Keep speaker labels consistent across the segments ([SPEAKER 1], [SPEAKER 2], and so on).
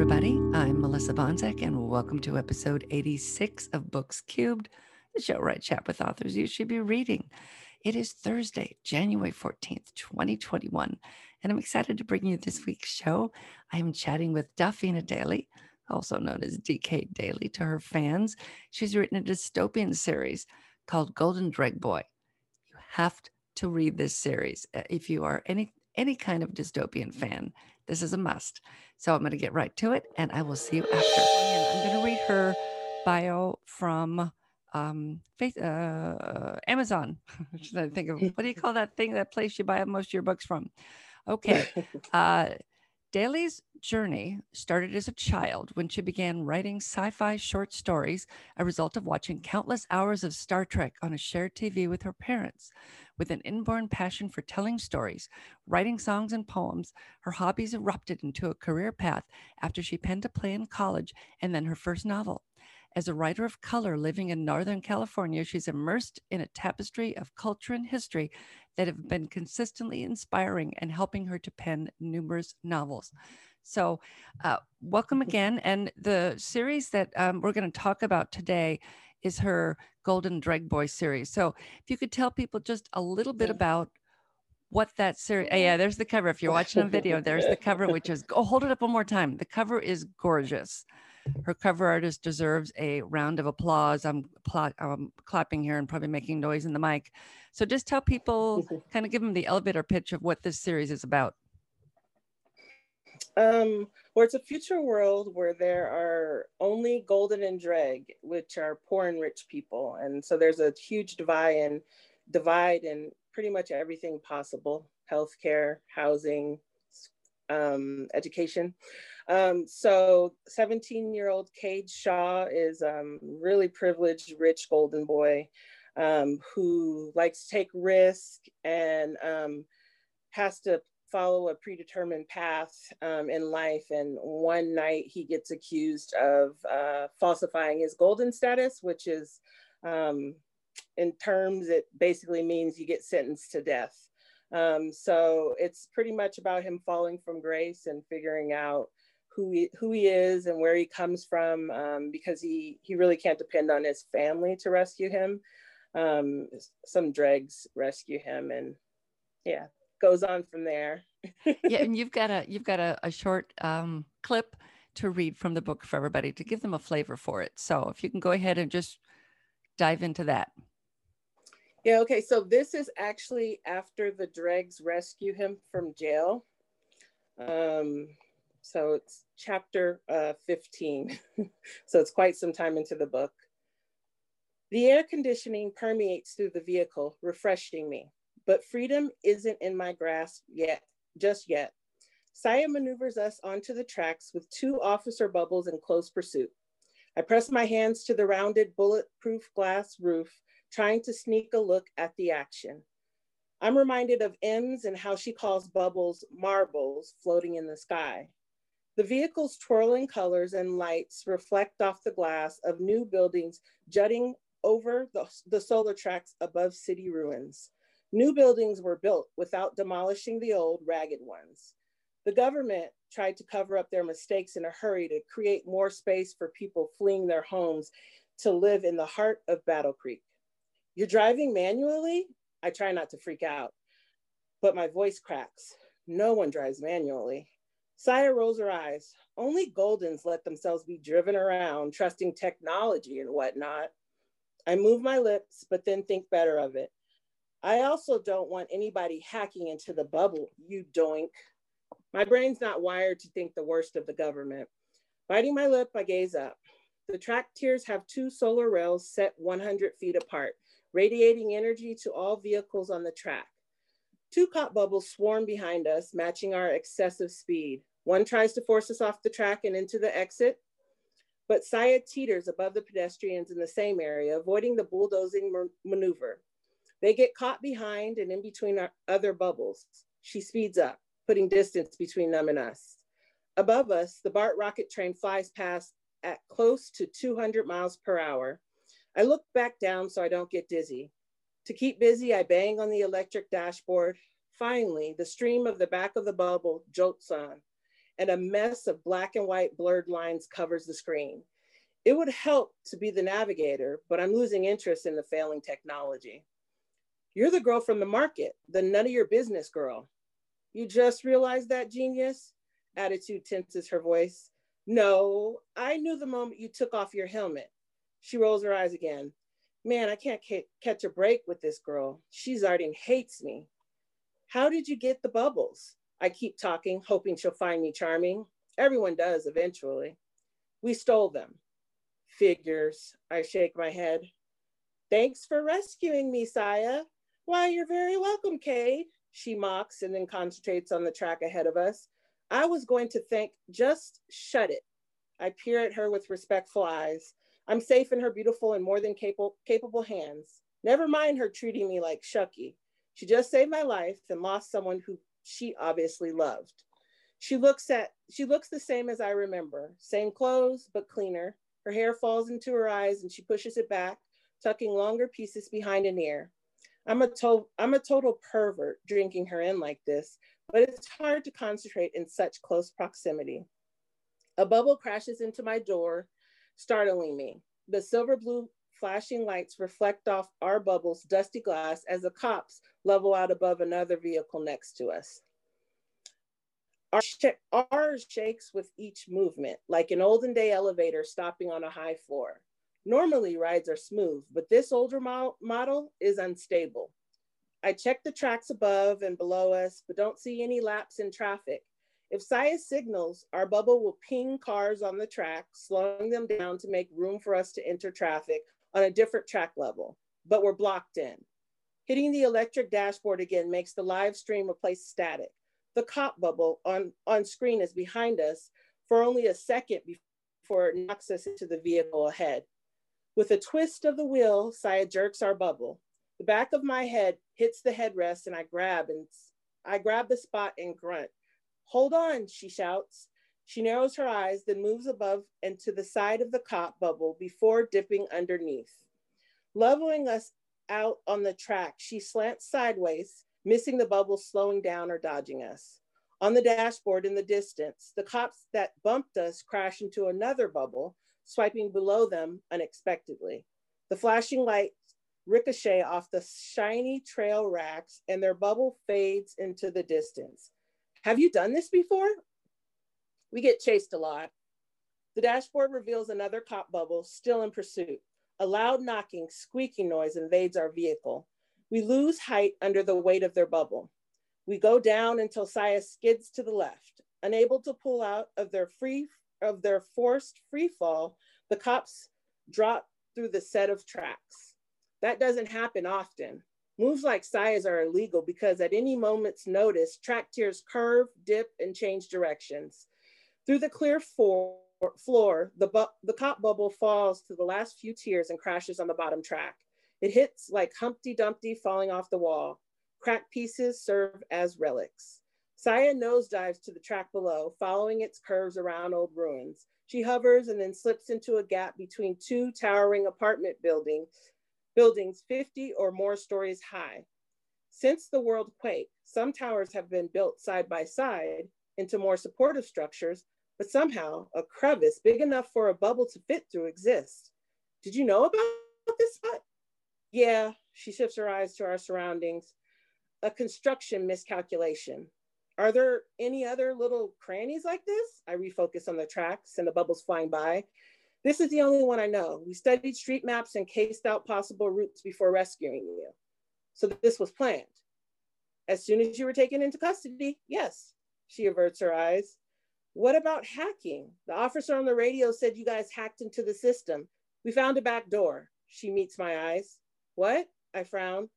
[SPEAKER 1] everybody. I'm Melissa Banczak, and welcome to episode 86 of Books Cubed, the show where I chat with authors you should be reading. It is Thursday, January 14th, 2021, and I'm excited to bring you this week's show. I am chatting with Dafina Daly, also known as DK Daly to her fans. She's written a dystopian series called Golden Dreg Boy. You have to read this series uh, if you are any any kind of dystopian fan. This is a must. So I'm going to get right to it, and I will see you after. And I'm going to read her bio from um, faith, uh, Amazon. I think of what do you call that thing, that place you buy most of your books from? Okay. Uh, Daly's journey started as a child when she began writing sci fi short stories, a result of watching countless hours of Star Trek on a shared TV with her parents. With an inborn passion for telling stories, writing songs and poems, her hobbies erupted into a career path after she penned a play in college and then her first novel. As a writer of color living in Northern California, she's immersed in a tapestry of culture and history that have been consistently inspiring and helping her to pen numerous novels. So, uh, welcome again. And the series that um, we're going to talk about today is her Golden Dreg Boy series. So, if you could tell people just a little bit about what that series oh, yeah there's the cover if you're watching a video there's the cover which is oh hold it up one more time the cover is gorgeous her cover artist deserves a round of applause. I'm, pl- I'm clapping here and probably making noise in the mic. So just tell people, kind of give them the elevator pitch of what this series is about.
[SPEAKER 2] Um, well, it's a future world where there are only golden and dreg, which are poor and rich people, and so there's a huge divide in, divide in pretty much everything possible: healthcare, housing, um, education. Um, so 17 year old Cade Shaw is um, really privileged, rich golden boy um, who likes to take risk and um, has to follow a predetermined path um, in life. And one night he gets accused of uh, falsifying his golden status, which is um, in terms, it basically means you get sentenced to death. Um, so it's pretty much about him falling from grace and figuring out who he, who he is and where he comes from um, because he, he really can't depend on his family to rescue him. Um, some dregs rescue him and yeah, goes on from there.
[SPEAKER 1] yeah, and you've got a you've got a, a short um, clip to read from the book for everybody to give them a flavor for it. So if you can go ahead and just dive into that.
[SPEAKER 2] Yeah, okay. So this is actually after the dregs rescue him from jail. Um, so it's chapter uh, 15. so it's quite some time into the book. The air conditioning permeates through the vehicle, refreshing me, but freedom isn't in my grasp yet, just yet. Saya maneuvers us onto the tracks with two officer bubbles in close pursuit. I press my hands to the rounded bulletproof glass roof trying to sneak a look at the action. I'm reminded of Ems and how she calls bubbles marbles floating in the sky. The vehicle's twirling colors and lights reflect off the glass of new buildings jutting over the, the solar tracks above city ruins. New buildings were built without demolishing the old ragged ones. The government tried to cover up their mistakes in a hurry to create more space for people fleeing their homes to live in the heart of Battle Creek. You're driving manually? I try not to freak out, but my voice cracks. No one drives manually. Saya rolls her eyes. Only Goldens let themselves be driven around, trusting technology and whatnot. I move my lips, but then think better of it. I also don't want anybody hacking into the bubble, you doink. My brain's not wired to think the worst of the government. Biting my lip, I gaze up. The track tiers have two solar rails set 100 feet apart radiating energy to all vehicles on the track. Two cop bubbles swarm behind us, matching our excessive speed. One tries to force us off the track and into the exit, but Saya teeters above the pedestrians in the same area, avoiding the bulldozing maneuver. They get caught behind and in between our other bubbles. She speeds up, putting distance between them and us. Above us, the BART rocket train flies past at close to 200 miles per hour, I look back down so I don't get dizzy. To keep busy, I bang on the electric dashboard. Finally, the stream of the back of the bubble jolts on, and a mess of black and white blurred lines covers the screen. It would help to be the navigator, but I'm losing interest in the failing technology. You're the girl from the market, the none of your business girl. You just realized that genius? Attitude tenses her voice. No, I knew the moment you took off your helmet. She rolls her eyes again. Man, I can't ca- catch a break with this girl. She's already hates me. How did you get the bubbles? I keep talking, hoping she'll find me charming. Everyone does eventually. We stole them. Figures. I shake my head. Thanks for rescuing me, Saya. Why, you're very welcome, Kay, She mocks and then concentrates on the track ahead of us. I was going to think, just shut it. I peer at her with respectful eyes. I'm safe in her beautiful and more than capable, capable hands. Never mind her treating me like Shucky. She just saved my life and lost someone who she obviously loved. She looks at she looks the same as I remember. Same clothes, but cleaner. Her hair falls into her eyes and she pushes it back, tucking longer pieces behind an ear. I'm a to- I'm a total pervert drinking her in like this, but it's hard to concentrate in such close proximity. A bubble crashes into my door, startling me. The silver blue flashing lights reflect off our bubble's dusty glass as the cops level out above another vehicle next to us. Our sh- shakes with each movement, like an olden day elevator stopping on a high floor. Normally, rides are smooth, but this older mo- model is unstable. I check the tracks above and below us, but don't see any laps in traffic. If Saya signals, our bubble will ping cars on the track, slowing them down to make room for us to enter traffic on a different track level, but we're blocked in. Hitting the electric dashboard again makes the live stream replace static. The cop bubble on, on screen is behind us for only a second before it knocks us into the vehicle ahead. With a twist of the wheel, Saya jerks our bubble. The back of my head hits the headrest and I grab and I grab the spot and grunt. Hold on, she shouts. She narrows her eyes, then moves above and to the side of the cop bubble before dipping underneath. Leveling us out on the track, she slants sideways, missing the bubble, slowing down or dodging us. On the dashboard in the distance, the cops that bumped us crash into another bubble, swiping below them unexpectedly. The flashing lights ricochet off the shiny trail racks and their bubble fades into the distance. Have you done this before? We get chased a lot. The dashboard reveals another cop bubble still in pursuit. A loud knocking, squeaking noise invades our vehicle. We lose height under the weight of their bubble. We go down until Saya skids to the left. Unable to pull out of their free of their forced free fall, the cops drop through the set of tracks. That doesn't happen often. Moves like Saya's are illegal because at any moment's notice, track tiers curve, dip, and change directions. Through the clear floor, the, bu- the cop bubble falls to the last few tiers and crashes on the bottom track. It hits like Humpty Dumpty falling off the wall. Cracked pieces serve as relics. Saya nosedives to the track below, following its curves around old ruins. She hovers and then slips into a gap between two towering apartment building, buildings 50 or more stories high. Since the world quake, some towers have been built side by side into more supportive structures but somehow a crevice big enough for a bubble to fit through exists. Did you know about this spot? Yeah, she shifts her eyes to our surroundings. A construction miscalculation. Are there any other little crannies like this? I refocus on the tracks and the bubbles flying by. This is the only one I know. We studied street maps and cased out possible routes before rescuing you. So this was planned. As soon as you were taken into custody, yes, she averts her eyes. What about hacking? The officer on the radio said you guys hacked into the system. We found a back door. She meets my eyes. What? I frown.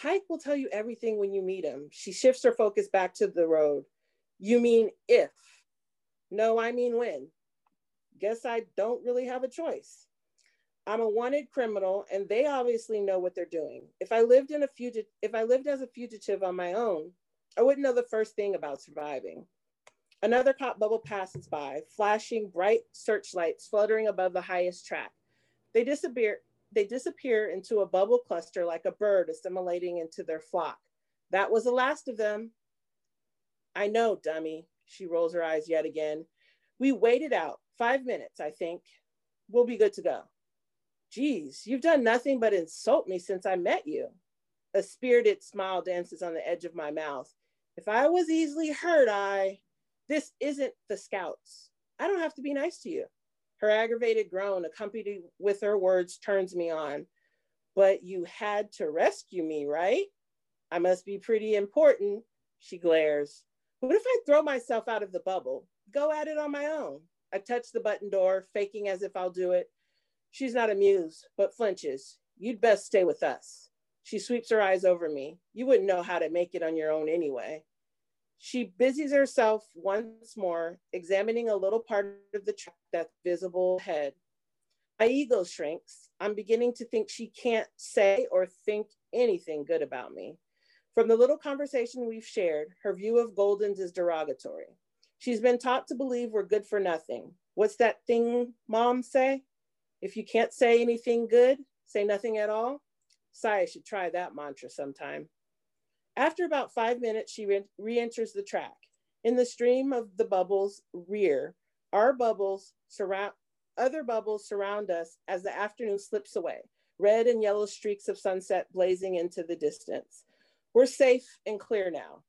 [SPEAKER 2] Pike will tell you everything when you meet him. She shifts her focus back to the road. You mean if? No, I mean when. Guess I don't really have a choice. I'm a wanted criminal and they obviously know what they're doing. If I lived in a fugit- if I lived as a fugitive on my own, I wouldn't know the first thing about surviving. Another cop bubble passes by, flashing bright searchlights fluttering above the highest track. They disappear, they disappear into a bubble cluster like a bird assimilating into their flock. That was the last of them. I know, dummy. She rolls her eyes yet again. We waited out five minutes, I think. We'll be good to go. Geez, you've done nothing but insult me since I met you. A spirited smile dances on the edge of my mouth. If I was easily hurt, I. This isn't the scouts. I don't have to be nice to you. Her aggravated groan, accompanied with her words, turns me on. But you had to rescue me, right? I must be pretty important. She glares. What if I throw myself out of the bubble? Go at it on my own. I touch the button door, faking as if I'll do it. She's not amused, but flinches. You'd best stay with us. She sweeps her eyes over me. You wouldn't know how to make it on your own anyway. She busies herself once more, examining a little part of the track that's visible ahead. My ego shrinks. I'm beginning to think she can't say or think anything good about me. From the little conversation we've shared, her view of Goldens is derogatory. She's been taught to believe we're good for nothing. What's that thing mom say? If you can't say anything good, say nothing at all. Saya should try that mantra sometime. After about five minutes, she re enters the track. In the stream of the bubbles rear, our bubbles surround, other bubbles surround us as the afternoon slips away, red and yellow streaks of sunset blazing into the distance. We're safe and clear now,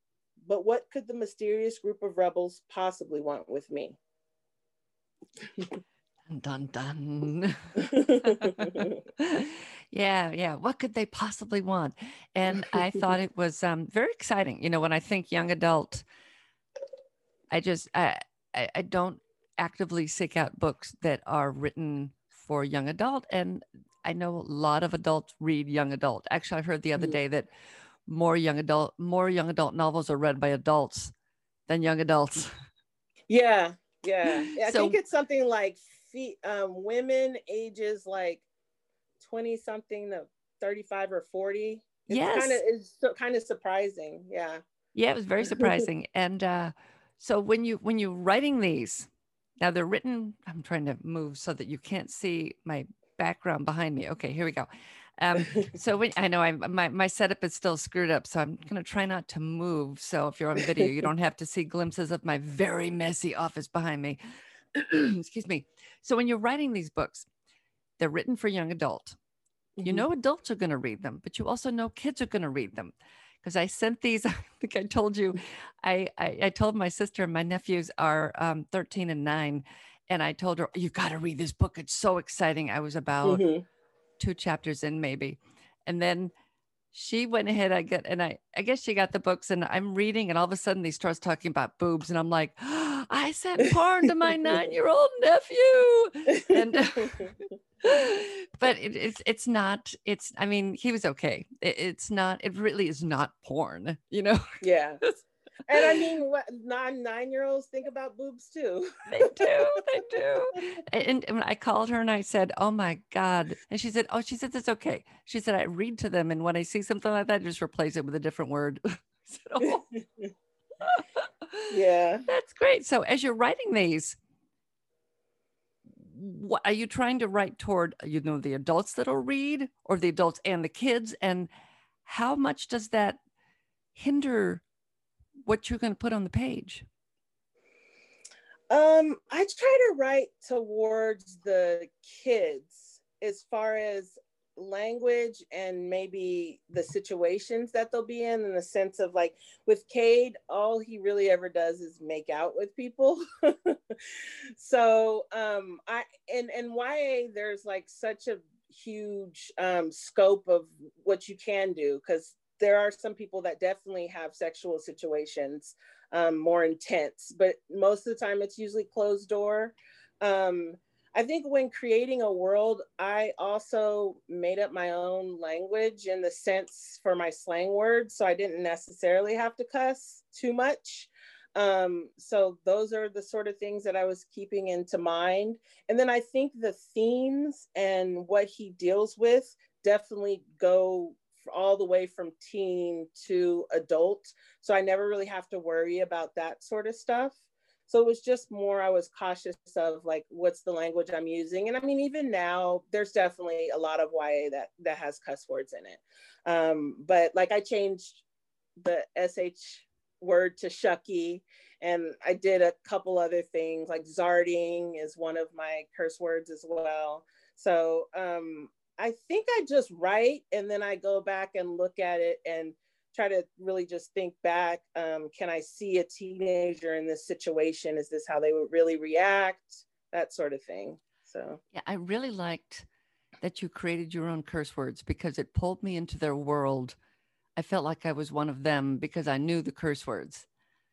[SPEAKER 2] but what could the mysterious group of rebels possibly want with me?
[SPEAKER 1] dun dun. yeah, yeah. What could they possibly want? And I thought it was um, very exciting. You know, when I think young adult, I just I, I, I don't actively seek out books that are written for young adult, and I know a lot of adults read young adult. Actually, I heard the other mm-hmm. day that more young adult more young adult novels are read by adults than young adults.
[SPEAKER 2] Yeah, yeah. I so, think it's something like um, women ages like 20 something to 35 or 40 it's yes. kind of it's kind of surprising yeah.
[SPEAKER 1] Yeah it was very surprising. And uh so when you when you're writing these now they're written i'm trying to move so that you can't see my background behind me. Okay here we go. Um so when i know i'm my, my setup is still screwed up so i'm going to try not to move. So if you're on video you don't have to see glimpses of my very messy office behind me excuse me. So when you're writing these books, they're written for young adult. Mm-hmm. You know adults are going to read them, but you also know kids are going to read them. Because I sent these, I think I told you, I, I, I told my sister and my nephews are um, 13 and nine. And I told her, you got to read this book. It's so exciting. I was about mm-hmm. two chapters in, maybe. And then she went ahead I get and I I guess she got the books and I'm reading and all of a sudden he starts talking about boobs and I'm like oh, I sent porn to my nine-year-old nephew and but it, it's it's not it's I mean he was okay it, it's not it really is not porn you know
[SPEAKER 2] yeah and I mean, what nine nine year olds think about boobs too.
[SPEAKER 1] they do, they do. And, and I called her and I said, "Oh my god!" And she said, "Oh, she said it's okay." She said, "I read to them, and when I see something like that, I just replace it with a different word." said, "Oh."
[SPEAKER 2] Yeah,
[SPEAKER 1] that's great. So as you're writing these, what are you trying to write toward? You know, the adults that'll read, or the adults and the kids, and how much does that hinder what you're going to put on the page?
[SPEAKER 2] Um, I try to write towards the kids as far as language and maybe the situations that they'll be in in the sense of like with Cade, all he really ever does is make out with people. so um I and and YA there's like such a huge um scope of what you can do because there are some people that definitely have sexual situations um, more intense, but most of the time it's usually closed door. Um, I think when creating a world, I also made up my own language in the sense for my slang words. So I didn't necessarily have to cuss too much. Um, so those are the sort of things that I was keeping into mind. And then I think the themes and what he deals with definitely go all the way from teen to adult. So I never really have to worry about that sort of stuff. So it was just more, I was cautious of like, what's the language I'm using? And I mean, even now, there's definitely a lot of YA that, that has cuss words in it. Um, but like I changed the SH word to Shucky. And I did a couple other things like Zarding is one of my curse words as well. So um, I think I just write and then I go back and look at it and try to really just think back. Um, can I see a teenager in this situation? Is this how they would really react? That sort of thing. So,
[SPEAKER 1] yeah, I really liked that you created your own curse words because it pulled me into their world. I felt like I was one of them because I knew the curse words.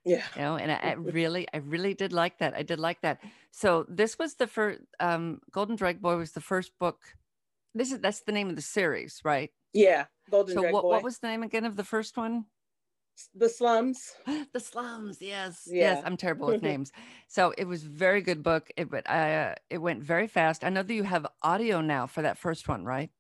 [SPEAKER 2] Yeah.
[SPEAKER 1] You know, and I, I really, I really did like that. I did like that. So this was the first um Golden Dreg Boy was the first book. This is that's the name of the series, right?
[SPEAKER 2] Yeah. Golden
[SPEAKER 1] so what, what was the name again of the first one?
[SPEAKER 2] the slums?
[SPEAKER 1] the slums. Yes.
[SPEAKER 2] Yeah.
[SPEAKER 1] Yes. I'm terrible with names. So it was very good book. It but uh, it went very fast. I know that you have audio now for that first one, right?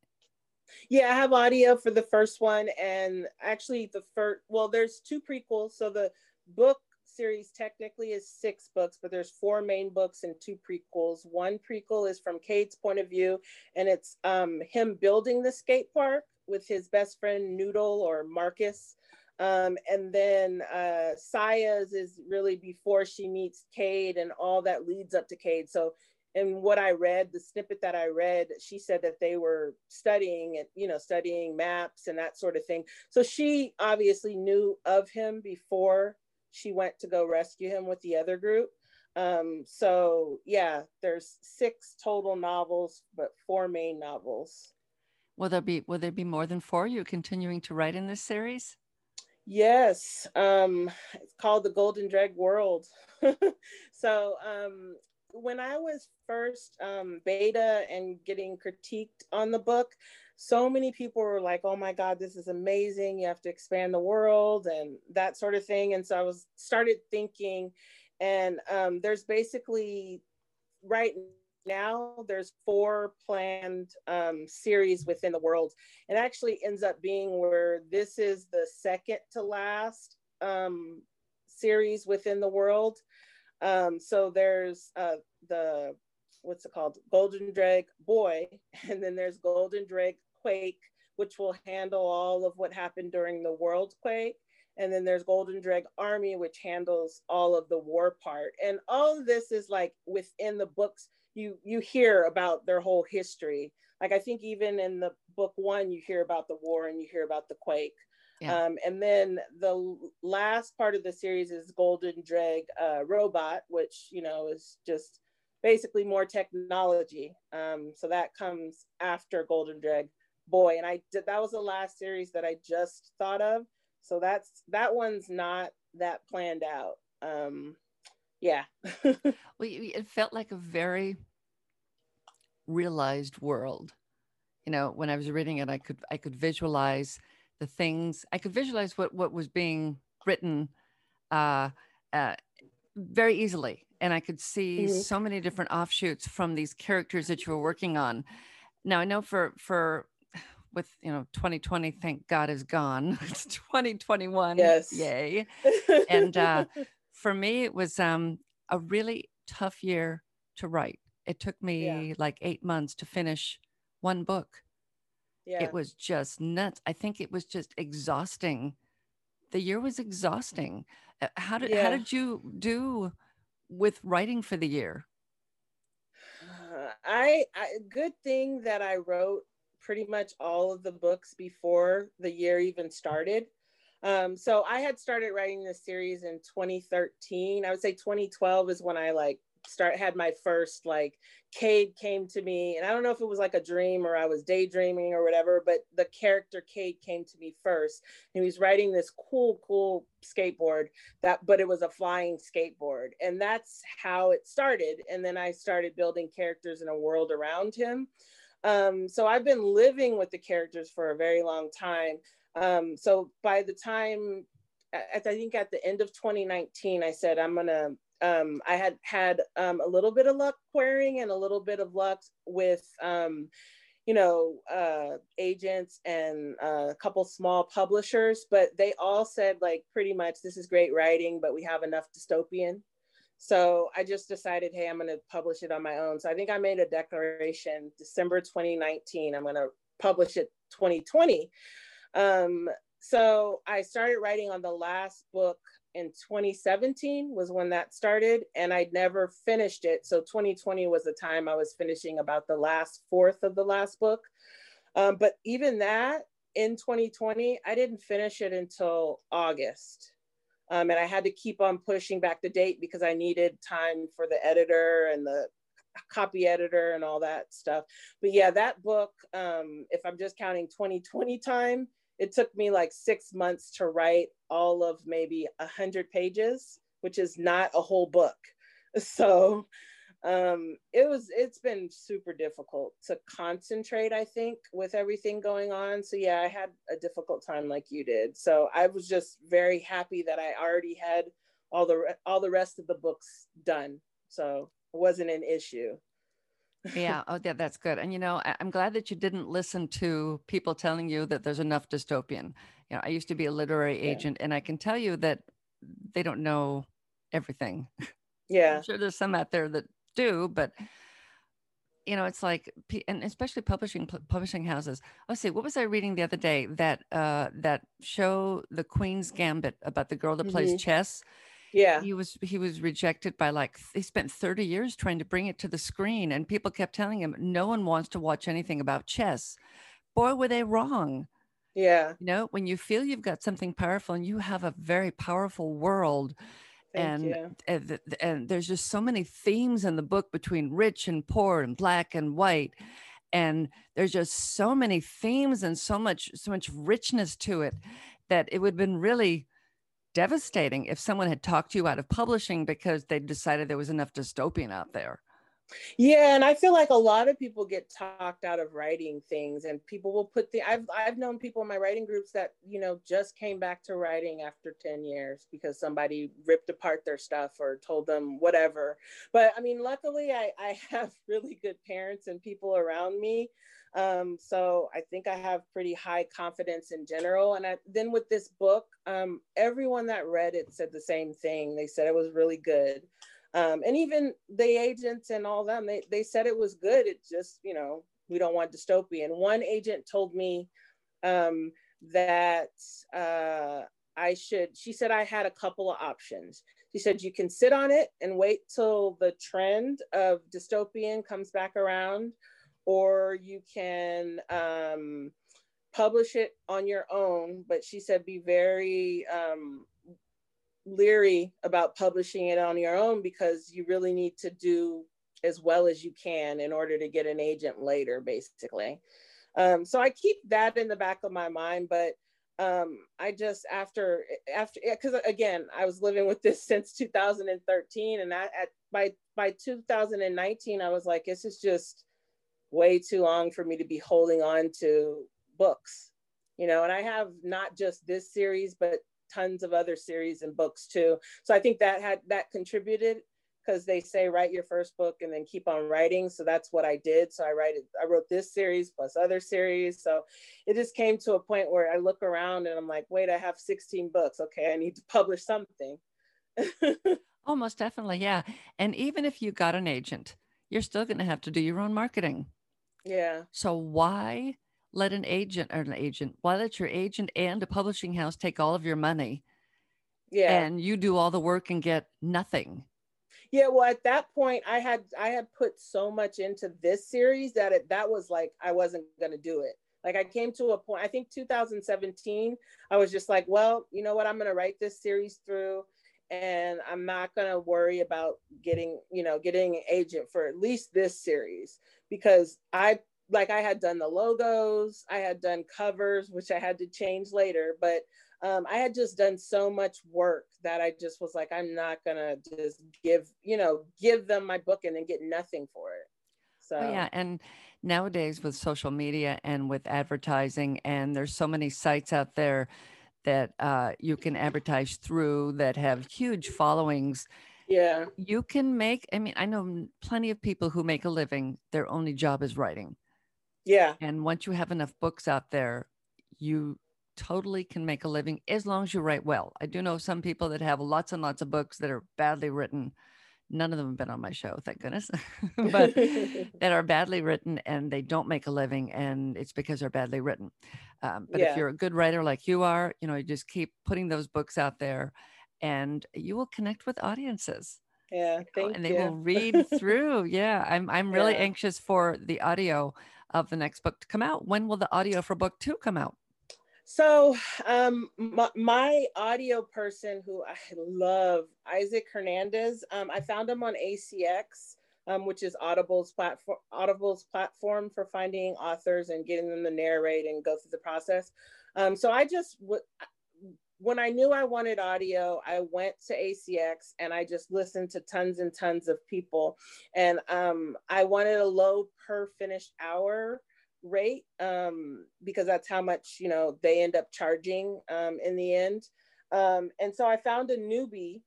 [SPEAKER 2] Yeah, I have audio for the first one, and actually the first. Well, there's two prequels. So the book series technically is six books, but there's four main books and two prequels. One prequel is from Cade's point of view, and it's um, him building the skate park with his best friend Noodle or Marcus. Um, and then uh, Saya's is really before she meets Cade and all that leads up to Cade. So, in what I read, the snippet that I read, she said that they were studying and you know studying maps and that sort of thing. So she obviously knew of him before she went to go rescue him with the other group. Um, so yeah, there's six total novels, but four main novels.
[SPEAKER 1] Will there be will there be more than four? You continuing to write in this series?
[SPEAKER 2] Yes, um, it's called the Golden Dreg World. so um, when I was first um, beta and getting critiqued on the book, so many people were like, "Oh my God, this is amazing! You have to expand the world and that sort of thing." And so I was started thinking, and um, there's basically right now there's four planned um, series within the world. It actually ends up being where this is the second to last um, series within the world. Um, so there's uh, the what's it called? Golden dreg boy and then there's golden dreg quake which will handle all of what happened during the world quake. And then there's golden dreg army which handles all of the war part. And all of this is like within the books you you hear about their whole history. Like i think even in the book one you hear about the war and you hear about the quake. Yeah. um, and then the last part of the series is golden dreg uh, robot which you know is just basically more technology. Um, so that comes after golden dreg boy and i did that was the last series that i just thought of. So that's that one's not that planned out. Um, yeah.
[SPEAKER 1] Well it felt like a very realized world. You know when i was reading it i could i could visualize the things i could visualize what what was being written uh, uh very easily. And i could see mm-hmm. so many different offshoots from these characters that you were working on. Now i know for for with you know 2020 thank god is gone. it's 2021
[SPEAKER 2] yes.
[SPEAKER 1] yay. And uh for me it was um a really tough year to write. It took me yeah. like eight months to finish one book. Yeah. It was just nuts. I think it was just exhausting. The year was exhausting. Uh, how did yeah. how did you do with writing for the year?
[SPEAKER 2] Uh, I, I good thing that I wrote pretty much all of the books before the year even started um, so I had started writing this series in 2013. I would say 2012 is when I like start had my first like Cade came to me, and I don't know if it was like a dream or I was daydreaming or whatever, but the character Cade came to me first. And he was riding this cool, cool skateboard that, but it was a flying skateboard, and that's how it started. And then I started building characters in a world around him. Um, so I've been living with the characters for a very long time. Um, so by the time, I think at the end of 2019, I said, I'm gonna, um, I had had um, a little bit of luck querying and a little bit of luck with, um, you know, uh, agents and uh, a couple small publishers, but they all said like pretty much this is great writing, but we have enough dystopian. So I just decided, hey, I'm going to publish it on my own. So I think I made a declaration December 2019. I'm going to publish it 2020. Um, so I started writing on the last book in 2017 was when that started and I'd never finished it. So 2020 was the time I was finishing about the last fourth of the last book. Um, but even that in 2020, I didn't finish it until August. Um, and I had to keep on pushing back the date because I needed time for the editor and the copy editor and all that stuff. But yeah, that book, um, if I'm just counting 2020 time, it took me like six months to write all of maybe a hundred pages, which is not a whole book. So um, it was it's been super difficult to concentrate, I think, with everything going on. So yeah, I had a difficult time like you did. So I was just very happy that I already had all the all the rest of the books done. So it wasn't an issue
[SPEAKER 1] yeah. Oh, yeah, that's good. And you know, I, am glad that you didn't listen to people telling you that there's enough dystopian. You know, I used to be a literary yeah. agent, and I can tell you that they don't know everything.
[SPEAKER 2] Yeah.
[SPEAKER 1] I'm sure there's some out there that do, but you know, it's like, and especially publishing publishing houses. Let's see, what was I reading the other day? That uh, that show, The Queen's Gambit, about the girl that mm-hmm. plays chess
[SPEAKER 2] yeah.
[SPEAKER 1] he was he was rejected by like he spent 30 years trying to bring it to the screen and people kept telling him no one wants to watch anything about chess. Boy were they wrong.
[SPEAKER 2] Yeah.
[SPEAKER 1] You know when you feel you've got something powerful and you have a very powerful world and, and, and there's just so many themes in the book between rich and poor and black and white and there's just so many themes and so much so much richness to it that it would have been really devastating if someone had talked you out of publishing because they decided there was enough dystopian out there.
[SPEAKER 2] Yeah, and I feel like a lot of people get talked out of writing things, and people will put the. I've I've known people in my writing groups that you know just came back to writing after ten years because somebody ripped apart their stuff or told them whatever. But I mean, luckily, I I have really good parents and people around me um, so I think I have pretty high confidence in general. And I, then with this book, um, everyone that read it said the same thing. They said it was really good. Um, and even the agents and all them, they, they said it was good. It just, you know, we don't want dystopian. One agent told me um, that uh, I should, she said I had a couple of options. She said, you can sit on it and wait till the trend of dystopian comes back around, or you can um, publish it on your own. But she said, be very um, leery about publishing it on your own because you really need to do as well as you can in order to get an agent later, basically. Um, so I keep that in the back of my mind, but um, I just after after because again I was living with this since 2013, and I, at by by 2019 I was like, this is just way too long for me to be holding on to books, you know, and I have not just this series, but tons of other series and books too. So I think that had that contributed because they say write your first book and then keep on writing. So that's what I did. So I write it, I wrote this series plus other series. So it just came to a point where I look around and I'm like, wait, I have 16 books. Okay, I need to publish something.
[SPEAKER 1] Oh, Almost definitely, yeah. And even if you got an agent, you're still going to have to do your own marketing.
[SPEAKER 2] Yeah.
[SPEAKER 1] So why let an agent or an agent, why let your agent and a publishing house take all of your money?
[SPEAKER 2] Yeah.
[SPEAKER 1] And you do all the work and get nothing.
[SPEAKER 2] Yeah, well, at that point, I had I had put so much into this series that it that was like I wasn't gonna do it. Like I came to a point, I think 2017, I was just like, well, you know what, I'm gonna write this series through and I'm not gonna worry about getting, you know, getting an agent for at least this series because I like I had done the logos, I had done covers, which I had to change later, but um, I had just done so much work that I just was like, I'm not gonna just give, you know, give them my book and then get nothing for it. So
[SPEAKER 1] oh, yeah, and nowadays with social media and with advertising, and there's so many sites out there that uh, you can advertise through that have huge followings
[SPEAKER 2] yeah.
[SPEAKER 1] You can make, I mean, I know plenty of people who make a living, their only job is writing.
[SPEAKER 2] Yeah.
[SPEAKER 1] And once you have enough books out there, you totally can make a living as long as you write well. I do know some people that have lots and lots of books that are badly written. None of them have been on my show, thank goodness, but that are badly written and they don't make a living, and it's because they're badly written. Um, but yeah. if you're a good writer like you are, you know, you just keep putting those books out there and you will connect with audiences.
[SPEAKER 2] Yeah, thank
[SPEAKER 1] and they
[SPEAKER 2] you.
[SPEAKER 1] will read through. Yeah, I'm I'm really
[SPEAKER 2] Yeah.
[SPEAKER 1] anxious for the audio of the next book to come out. When will the audio for book two come out?
[SPEAKER 2] So, um, my, my audio person who I love, Isaac Hernandez, um, I found him on ACX, um, which is Audible's platform, Audible's platform for finding authors and getting them to narrate and go through the process. Um, so I just when I knew I wanted audio, I went to ACX and I just listened to tons and tons of people, and um, I wanted a low per finished hour rate um, because that's how much you know they end up charging um, in the end. Um, and so I found a newbie,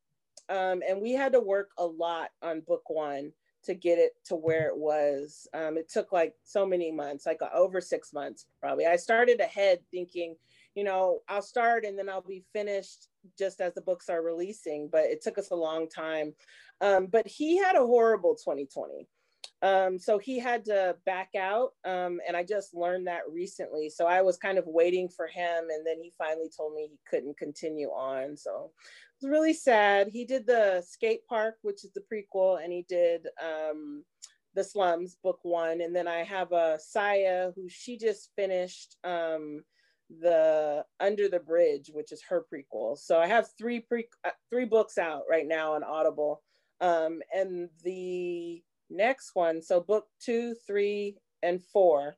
[SPEAKER 2] um, and we had to work a lot on book one to get it to where it was. Um, it took like so many months, like over six months probably. I started ahead thinking, you know, I'll start and then I'll be finished just as the books are releasing, but it took us a long time. Um, but he had a horrible 2020. Um, so he had to back out. Um, and I just learned that recently. So I was kind of waiting for him. And then he finally told me he couldn't continue on. So it was really sad. He did the skate park, which is the prequel, and he did um, the slums book one. And then I have a Saya who she just finished um, the Under the Bridge, which is her prequel. So I have three pre uh, three books out right now on Audible. Um, and the next one, so book two, three, and four,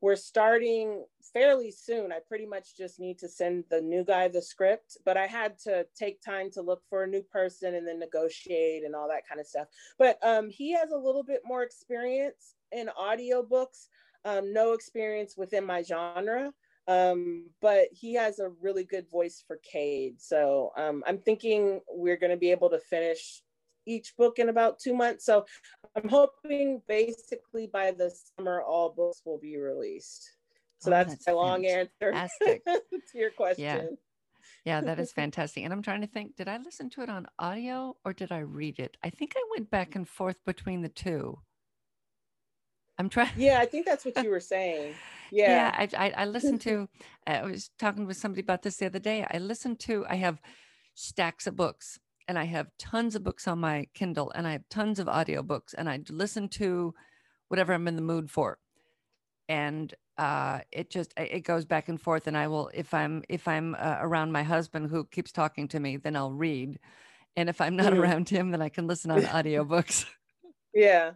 [SPEAKER 2] we're starting fairly soon. I pretty much just need to send the new guy the script, but I had to take time to look for a new person and then negotiate and all that kind of stuff. But um, he has a little bit more experience in audiobooks, um, no experience within my genre. Um, but he has a really good voice for Cade. So um, I'm thinking we're going to be able to finish each book in about two months. So I'm hoping basically by the summer, all books will be released. So
[SPEAKER 1] Oh,
[SPEAKER 2] that's,
[SPEAKER 1] that's
[SPEAKER 2] my long answer to your question.
[SPEAKER 1] Yeah, that is fantastic. And I'm trying to think, did I listen to it on audio or did I read it? I think I went back and forth between the two. I'm trying.
[SPEAKER 2] Yeah, I think that's what you were saying.
[SPEAKER 1] Yeah,
[SPEAKER 2] Yeah.
[SPEAKER 1] I, I, I listened to, I was talking with somebody about this the other day. I listened to, I have stacks of books and I have tons of books on my Kindle and I have tons of audiobooks and I listen to whatever I'm in the mood for. And uh, it just, it goes back and forth. And I will, if I'm, if I'm uh, around my husband who keeps talking to me, then I'll read. And if I'm not
[SPEAKER 2] Mhm.
[SPEAKER 1] around him, then I can listen on audiobooks.
[SPEAKER 2] Yeah.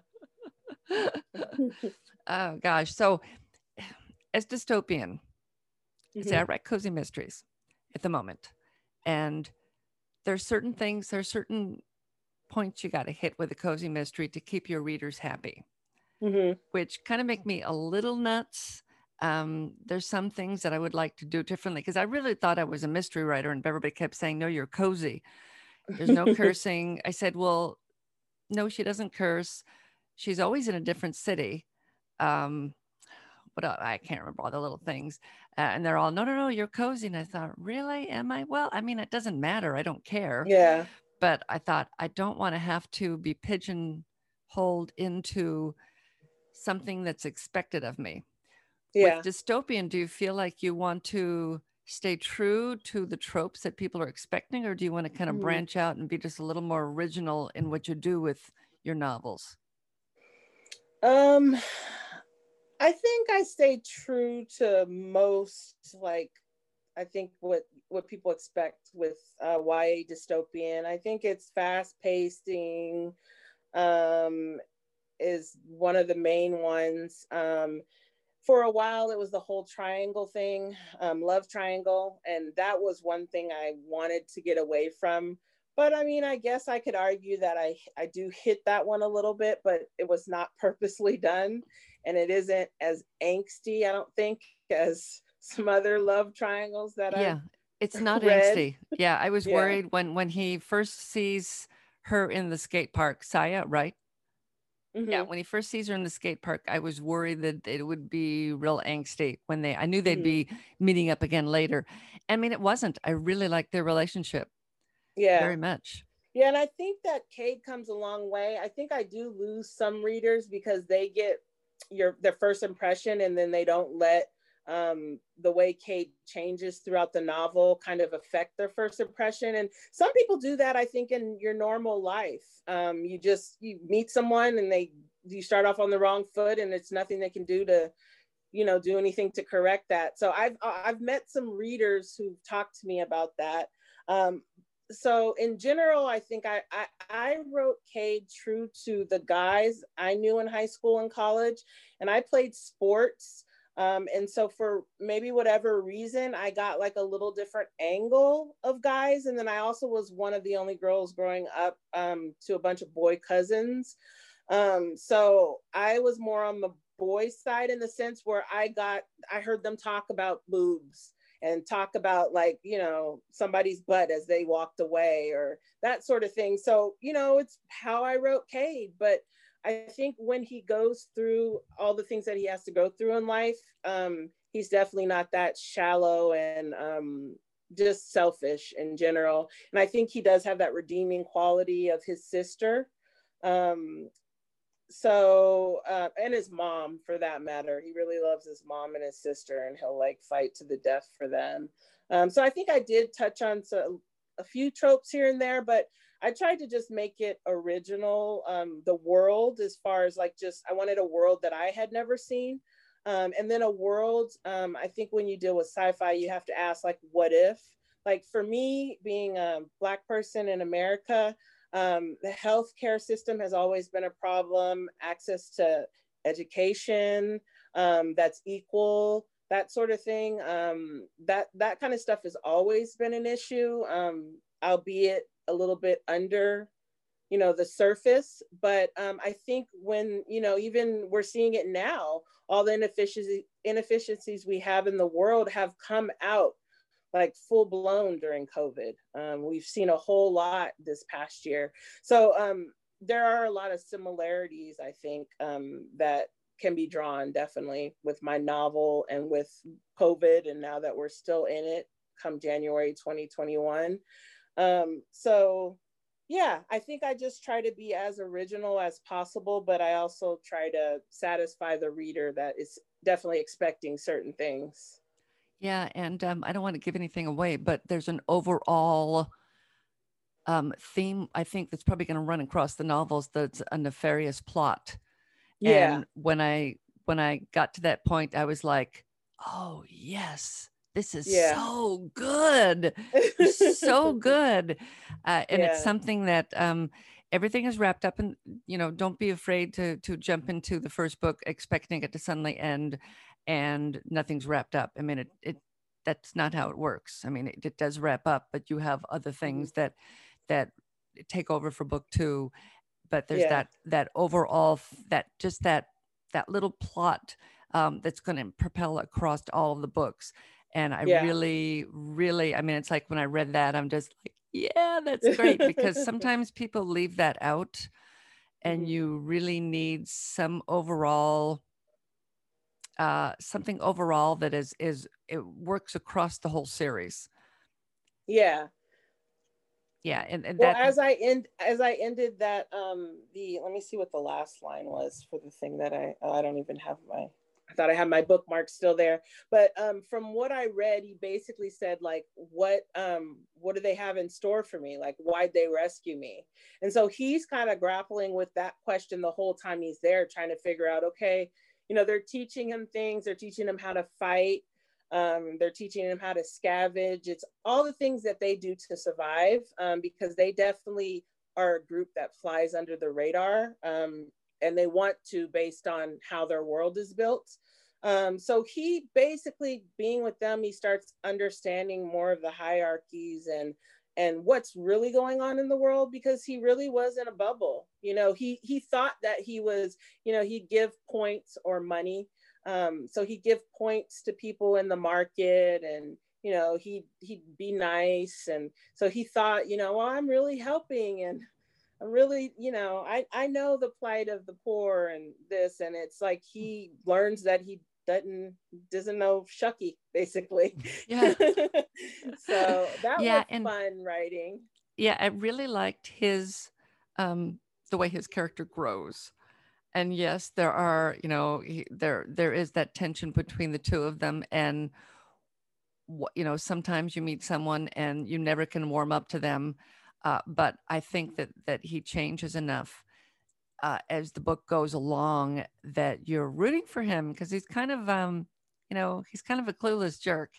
[SPEAKER 1] oh gosh. So as dystopian, say I
[SPEAKER 2] Mhm.
[SPEAKER 1] write cozy mysteries at the moment. And there's certain things, there's certain points you got to hit with a cozy mystery to keep your readers happy,
[SPEAKER 2] Mhm.
[SPEAKER 1] which kind of make me a little nuts. Um, there's some things that I would like to do differently because I really thought I was a mystery writer, and everybody kept saying, No, you're cozy. There's no cursing. I said, Well, no, she doesn't curse. She's always in a different city. Um, what else? I can't remember all the little things. Uh, and they're all, no, no, no, you're cozy. And I thought, really? Am I? Well, I mean, it doesn't matter. I don't care.
[SPEAKER 2] Yeah.
[SPEAKER 1] But I thought, I don't want to have to be pigeonholed into something that's expected of me.
[SPEAKER 2] Yeah.
[SPEAKER 1] With dystopian, do you feel like you want to stay true to the tropes that people are expecting, or do you want to kind of
[SPEAKER 2] Mhm.
[SPEAKER 1] branch out and be just a little more original in what you do with your novels?
[SPEAKER 2] Um, I think I stay true to most like I think what what people expect with uh, YA dystopian. I think it's fast pacing. Um, is one of the main ones. Um, for a while, it was the whole triangle thing, um, love triangle, and that was one thing I wanted to get away from. But I mean, I guess I could argue that I I do hit that one a little bit, but it was not purposely done, and it isn't as angsty. I don't think as some other love triangles that are.
[SPEAKER 1] yeah
[SPEAKER 2] I
[SPEAKER 1] it's not
[SPEAKER 2] read.
[SPEAKER 1] angsty yeah i was
[SPEAKER 2] Yeah.
[SPEAKER 1] worried when when he first sees her in the skate park saya right yeah
[SPEAKER 2] Mhm.
[SPEAKER 1] when he first sees her in the skate park i was worried that it would be real angsty when they i knew they'd be meeting up again later i mean it wasn't i really liked their relationship
[SPEAKER 2] yeah
[SPEAKER 1] very much
[SPEAKER 2] Yeah, and I think that Cade comes a long way. I think I do lose some readers because they get your their first impression and then they don't let um, the way Cade changes throughout the novel kind of affect their first impression. And some people do that, I think, in your normal life. Um, you just you meet someone and they you start off on the wrong foot, and it's nothing they can do to, you know, do anything to correct that. So I've I've met some readers who've talked to me about that. Um, so in general, I think I, I, I wrote Cade true to the guys I knew in high school and college, and I played sports. Um, and so for maybe whatever reason, I got like a little different angle of guys. And then I also was one of the only girls growing up um, to a bunch of boy cousins. Um, so I was more on the boy side in the sense where I got, I heard them talk about boobs and talk about like, you know, somebody's butt as they walked away or that sort of thing. So, you know, it's how I wrote Cade, but I think when he goes through all the things that he has to go through in life, um, he's definitely not that shallow and um, just selfish in general. And I think he does have that redeeming quality of his sister. Um, so, uh, and his mom for that matter. He really loves his mom and his sister, and he'll like fight to the death for them. Um, so I think I did touch on so, a few tropes here and there, but I tried to just make it original. Um, the world, as far as like just, I wanted a world that I had never seen. Um, and then a world, um, I think when you deal with sci fi, you have to ask, like, what if? Like for me, being a Black person in America, um, the healthcare system has always been a problem, access to education um, that's equal that sort of thing. Um, that that kind of stuff has always been an issue, um, albeit a little bit under, you know, the surface. But um, I think when you know, even we're seeing it now, all the inefficiencies inefficiencies we have in the world have come out like full blown during COVID. Um, we've seen a whole lot this past year. So um, there are a lot of similarities, I think, um, that can be drawn definitely with my novel and with COVID, and now that we're still in it come January 2021. Um, so, yeah, I think I just try to be as original as possible, but I also try to satisfy the reader that is definitely expecting certain things.
[SPEAKER 1] Yeah, and um, I don't want to give anything away, but there's an overall um, theme I think that's probably going to run across the novels. That's a nefarious plot yeah. And when I when I got to that point, I was like, oh yes, this is yeah. so good. so good. Uh, and yeah. it's something that um everything is wrapped up and you know don't be afraid to to jump into the first book expecting it to suddenly end and nothing's wrapped up i mean it it that's not how it works i mean it, it does wrap up but you have other mm-hmm. things that that take over for book two but there's yeah. that that overall that just that that little plot um, that's going to propel across all of the books and i yeah. really really i mean it's like when i read that i'm just like yeah that's great because sometimes people leave that out and mm-hmm. you really need some overall uh something overall that is is it works across the whole series.
[SPEAKER 2] Yeah.
[SPEAKER 1] Yeah and, and
[SPEAKER 2] well, as i end as i ended that um the let me see what the last line was for the thing that i oh, i don't even have my i thought i had my bookmark still there. But um from what i read he basically said like what um what do they have in store for me? Like why'd they rescue me? And so he's kind of grappling with that question the whole time he's there trying to figure out okay you know they're teaching him things they're teaching him how to fight um, they're teaching them how to scavenge. It's all the things that they do to survive um, because they definitely are a group that flies under the radar um, and they want to based on how their world is built. Um, so he basically being with them, he starts understanding more of the hierarchies and and what's really going on in the world because he really was in a bubble. You know, he he thought that he was, you know, he'd give points or money um, so he'd give points to people in the market and, you know, he, he'd be nice. And so he thought, you know, well, I'm really helping and I'm really, you know, I, I know the plight of the poor and this, and it's like he learns that he doesn't doesn't know shucky basically. Yeah. So that yeah, was and, fun writing.
[SPEAKER 1] Yeah i really liked his um the way his character grows. And yes, there are, you know, he, there there is that tension between the two of them, and what you know, sometimes you meet someone and you never can warm up to them, uh, but I think that that he changes enough uh, as the book goes along that you're rooting for him because he's kind of, um, you know, he's kind of a clueless jerk,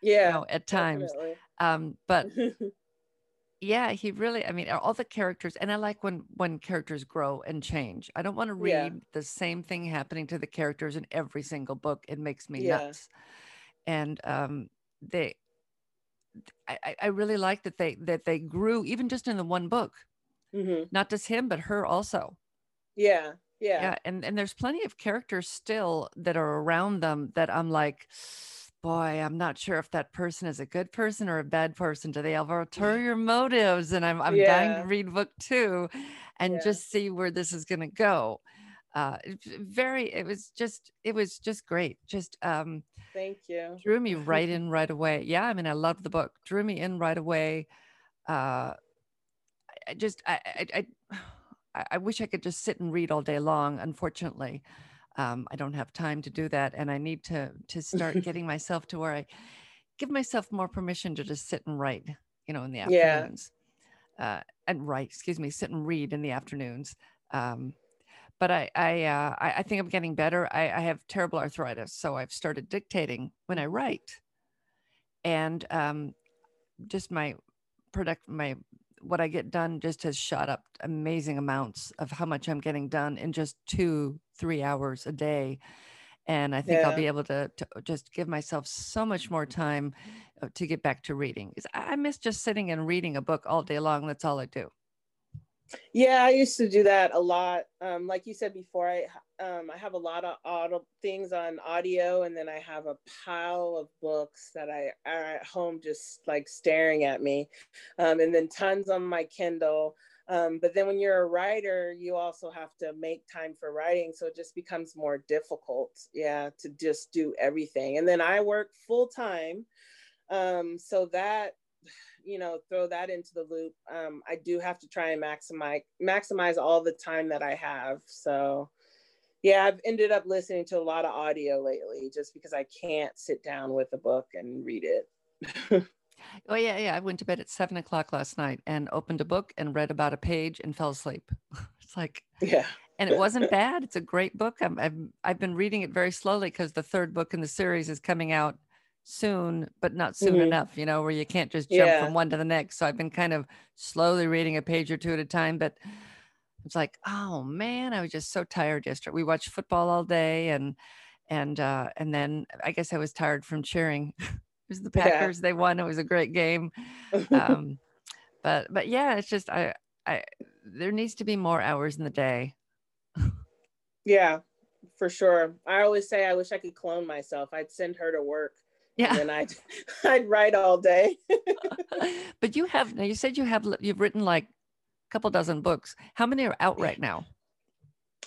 [SPEAKER 2] Yeah.
[SPEAKER 1] you know, at times.
[SPEAKER 2] definitely.
[SPEAKER 1] Um, but yeah he really i mean all the characters and i like when when characters grow and change i don't want to read
[SPEAKER 2] Yeah.
[SPEAKER 1] the same thing happening to the characters in every single book it makes me
[SPEAKER 2] Yeah.
[SPEAKER 1] nuts and um they I, I- really like that they that they grew even just in the one book
[SPEAKER 2] hmm
[SPEAKER 1] not just him but her also
[SPEAKER 2] Yeah. Yeah.
[SPEAKER 1] yeah and and there's plenty of characters still that are around them that i'm like boy i'm not sure if that person is a good person or a bad person do they have ulterior motives and i'm, I'm dying to read book two and
[SPEAKER 2] Yeah.
[SPEAKER 1] just see where this is going to go uh very it was just it was just great just um
[SPEAKER 2] Thank you.
[SPEAKER 1] drew me right in right away yeah i mean i love the book drew me in right away uh i I just i i i, I- I wish i could just sit and read all day long unfortunately um, i don't have time to do that and i need to to start getting myself to where i give myself more permission to just sit and write you know in the
[SPEAKER 2] Yeah.
[SPEAKER 1] afternoons uh, and write excuse me sit and read in the afternoons um, but I I, uh, I I think I'm getting better. I, I have terrible arthritis, so I've started dictating when I write, and um, just my product my what I get done just has shot up amazing amounts of how much I'm getting done in just two three hours a day, and I think I'll be able to, to just give myself so much more time uh, to get back to reading. I I miss just sitting and reading a book all day long. That's all I do.
[SPEAKER 2] Yeah, I used to do that a lot. Um, like you said before, I um, I have a lot of audio things on audio, and then I have a pile of books that I are at home just like staring at me, um, and then tons on my Kindle. Um, but then when you're a writer, you also have to make time for writing, so it just becomes more difficult. Yeah, to just do everything. And then I work full time, um, so that you know throw that into the loop um, i do have to try and maximize maximize all the time that i have so yeah i've ended up listening to a lot of audio lately just because i can't sit down with a book and read it
[SPEAKER 1] Oh yeah, yeah. I went to bed at seven o'clock last night and opened a book and read about a page and fell asleep. It's like,
[SPEAKER 2] yeah
[SPEAKER 1] and it wasn't bad. It's a great book. I'm, I've I've been reading it very slowly because the third book in the series is coming out soon, but not soon
[SPEAKER 2] Mhm.
[SPEAKER 1] enough. You know, where you can't just jump
[SPEAKER 2] Yeah.
[SPEAKER 1] from one to the next. So I've been kind of slowly reading a page or two at a time. But it's like, oh man, I was just so tired yesterday. We watched football all day, and and uh, and then I guess I was tired from cheering. it was the
[SPEAKER 2] Yeah.
[SPEAKER 1] Packers. They won. It was a great game um but but yeah it's just i i there needs to be more hours in the day
[SPEAKER 2] yeah for sure i always say i wish i could clone myself i'd send her to work
[SPEAKER 1] yeah
[SPEAKER 2] and i'd i'd write all day
[SPEAKER 1] but you have now you said you have you've written like couple dozen books how many are out right now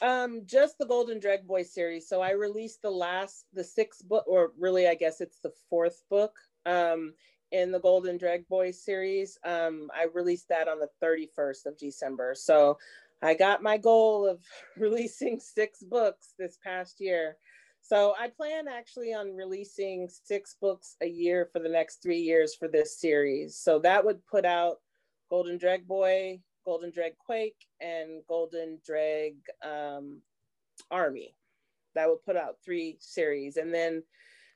[SPEAKER 2] Um, just the Golden Dreg Boy series. So I released the last, the sixth book, or really, I guess it's the fourth book um, in the Golden Dreg Boy series. Um, I released that on the 31st of December. So I got my goal of releasing six books this past year. So I plan actually on releasing six books a year for the next three years for this series. So that would put out Golden Dreg Boy, Golden Dreg Quake, and Golden Dreg um, Army. That will put out three series. And then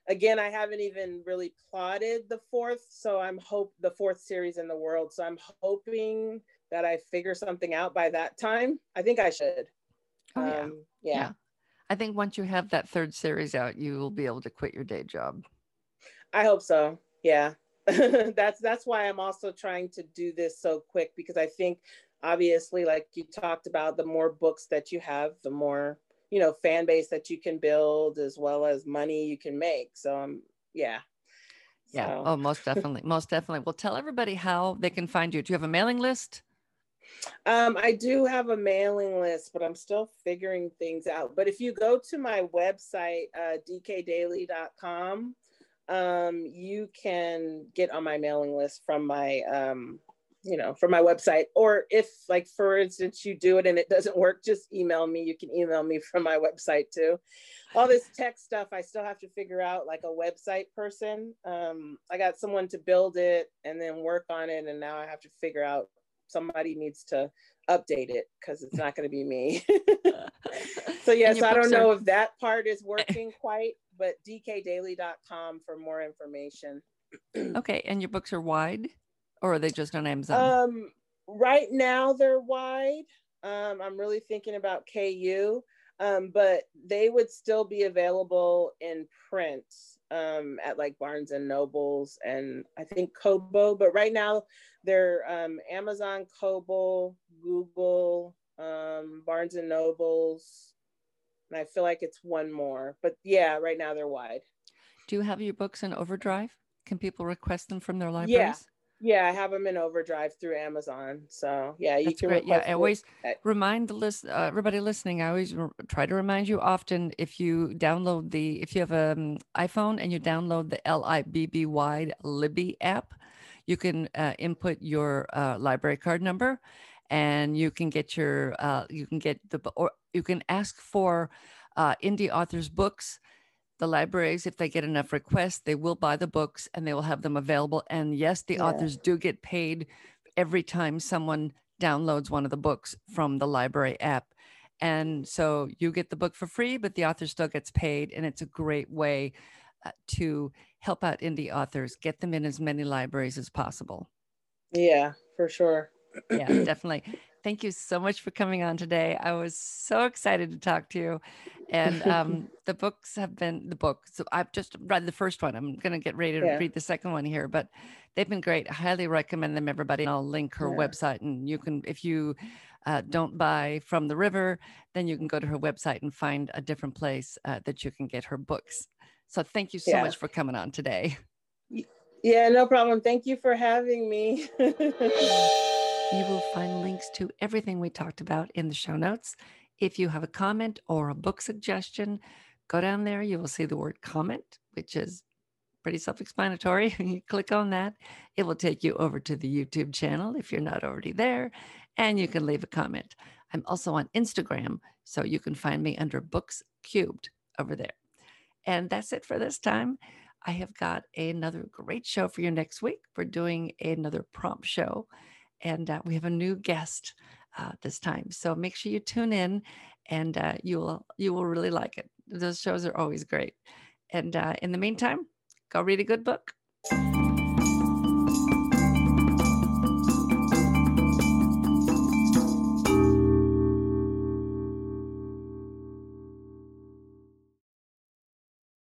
[SPEAKER 2] again, I haven't even really plotted the fourth. So I'm hope the fourth series in the world. So I'm hoping that I figure something out by that time. I think I should.
[SPEAKER 1] oh yeah
[SPEAKER 2] Um, yeah.
[SPEAKER 1] Yeah. i think once you have that third series out you will be able to quit your day job
[SPEAKER 2] I hope so. Yeah. that's that's why I'm also trying to do this so quick because I think obviously like you talked about the more books that you have, the more, you know, fan base that you can build as well as money you can make. So um yeah.
[SPEAKER 1] yeah
[SPEAKER 2] So,
[SPEAKER 1] oh most definitely most definitely well tell everybody how they can find you do you have a mailing list
[SPEAKER 2] Um, I do have a mailing list, but I'm still figuring things out. But if you go to my website, uh, dkdaily.com, um, you can get on my mailing list from my um, you know, from my website. Or if, like, for instance, you do it and it doesn't work, just email me. You can email me from my website too. All this tech stuff, I still have to figure out like a website person. Um, I got someone to build it and then work on it. And now I have to figure out somebody needs to update it because it's not going to be me. so, yes, I don't know if that part is working quite, but dkdaily.com for more information.
[SPEAKER 1] okay. And your books are wide? or are they just on Amazon?
[SPEAKER 2] Um, right now they're wide. Um, I'm really thinking about KU, um, but they would still be available in print um, at like Barnes and Nobles and I think Kobo. But right now they're um, Amazon, Kobo, Google, um, Barnes and Nobles, and I feel like it's one more. But yeah, right now they're wide.
[SPEAKER 1] Do you have your books in Overdrive? Can people request them from their libraries?
[SPEAKER 2] Yeah. Yeah, I have them in overdrive through Amazon. So yeah, you
[SPEAKER 1] That's
[SPEAKER 2] can.
[SPEAKER 1] Great. Yeah, I always remind the list, uh, everybody listening. I always re- try to remind you often if you download the if you have an um, iPhone and you download the L I B B Y Libby app, you can uh, input your uh, library card number, and you can get your uh, you can get the or you can ask for uh, indie authors books the libraries, if they get enough requests, they will buy the books and they will have them available. And yes, the yeah. authors do get paid every time someone downloads one of the books from the library app. And so you get the book for free, but the author still gets paid. And it's a great way uh, to help out indie authors, get them in as many libraries as possible.
[SPEAKER 2] Yeah, for sure.
[SPEAKER 1] Yeah, definitely. Thank you so much for coming on today. I was so excited to talk to you. And um, the books have been the book. So I've just read the first one. I'm going to get ready to yeah. read the second one here, but they've been great. I highly recommend them, everybody. And I'll link her yeah. website. And you can, if you uh, don't buy from the river, then you can go to her website and find a different place uh, that you can get her books. So thank you so yeah. much for coming on today.
[SPEAKER 2] Yeah, no problem. Thank you for having me.
[SPEAKER 1] You will find links to everything we talked about in the show notes. If you have a comment or a book suggestion, go down there. You will see the word comment, which is pretty self explanatory. you click on that, it will take you over to the YouTube channel if you're not already there, and you can leave a comment. I'm also on Instagram, so you can find me under Books Cubed over there. And that's it for this time. I have got another great show for you next week. We're doing another prompt show and uh, we have a new guest uh, this time. So make sure you tune in, and uh, you will you will really like it. Those shows are always great. And uh, in the meantime, go read a good book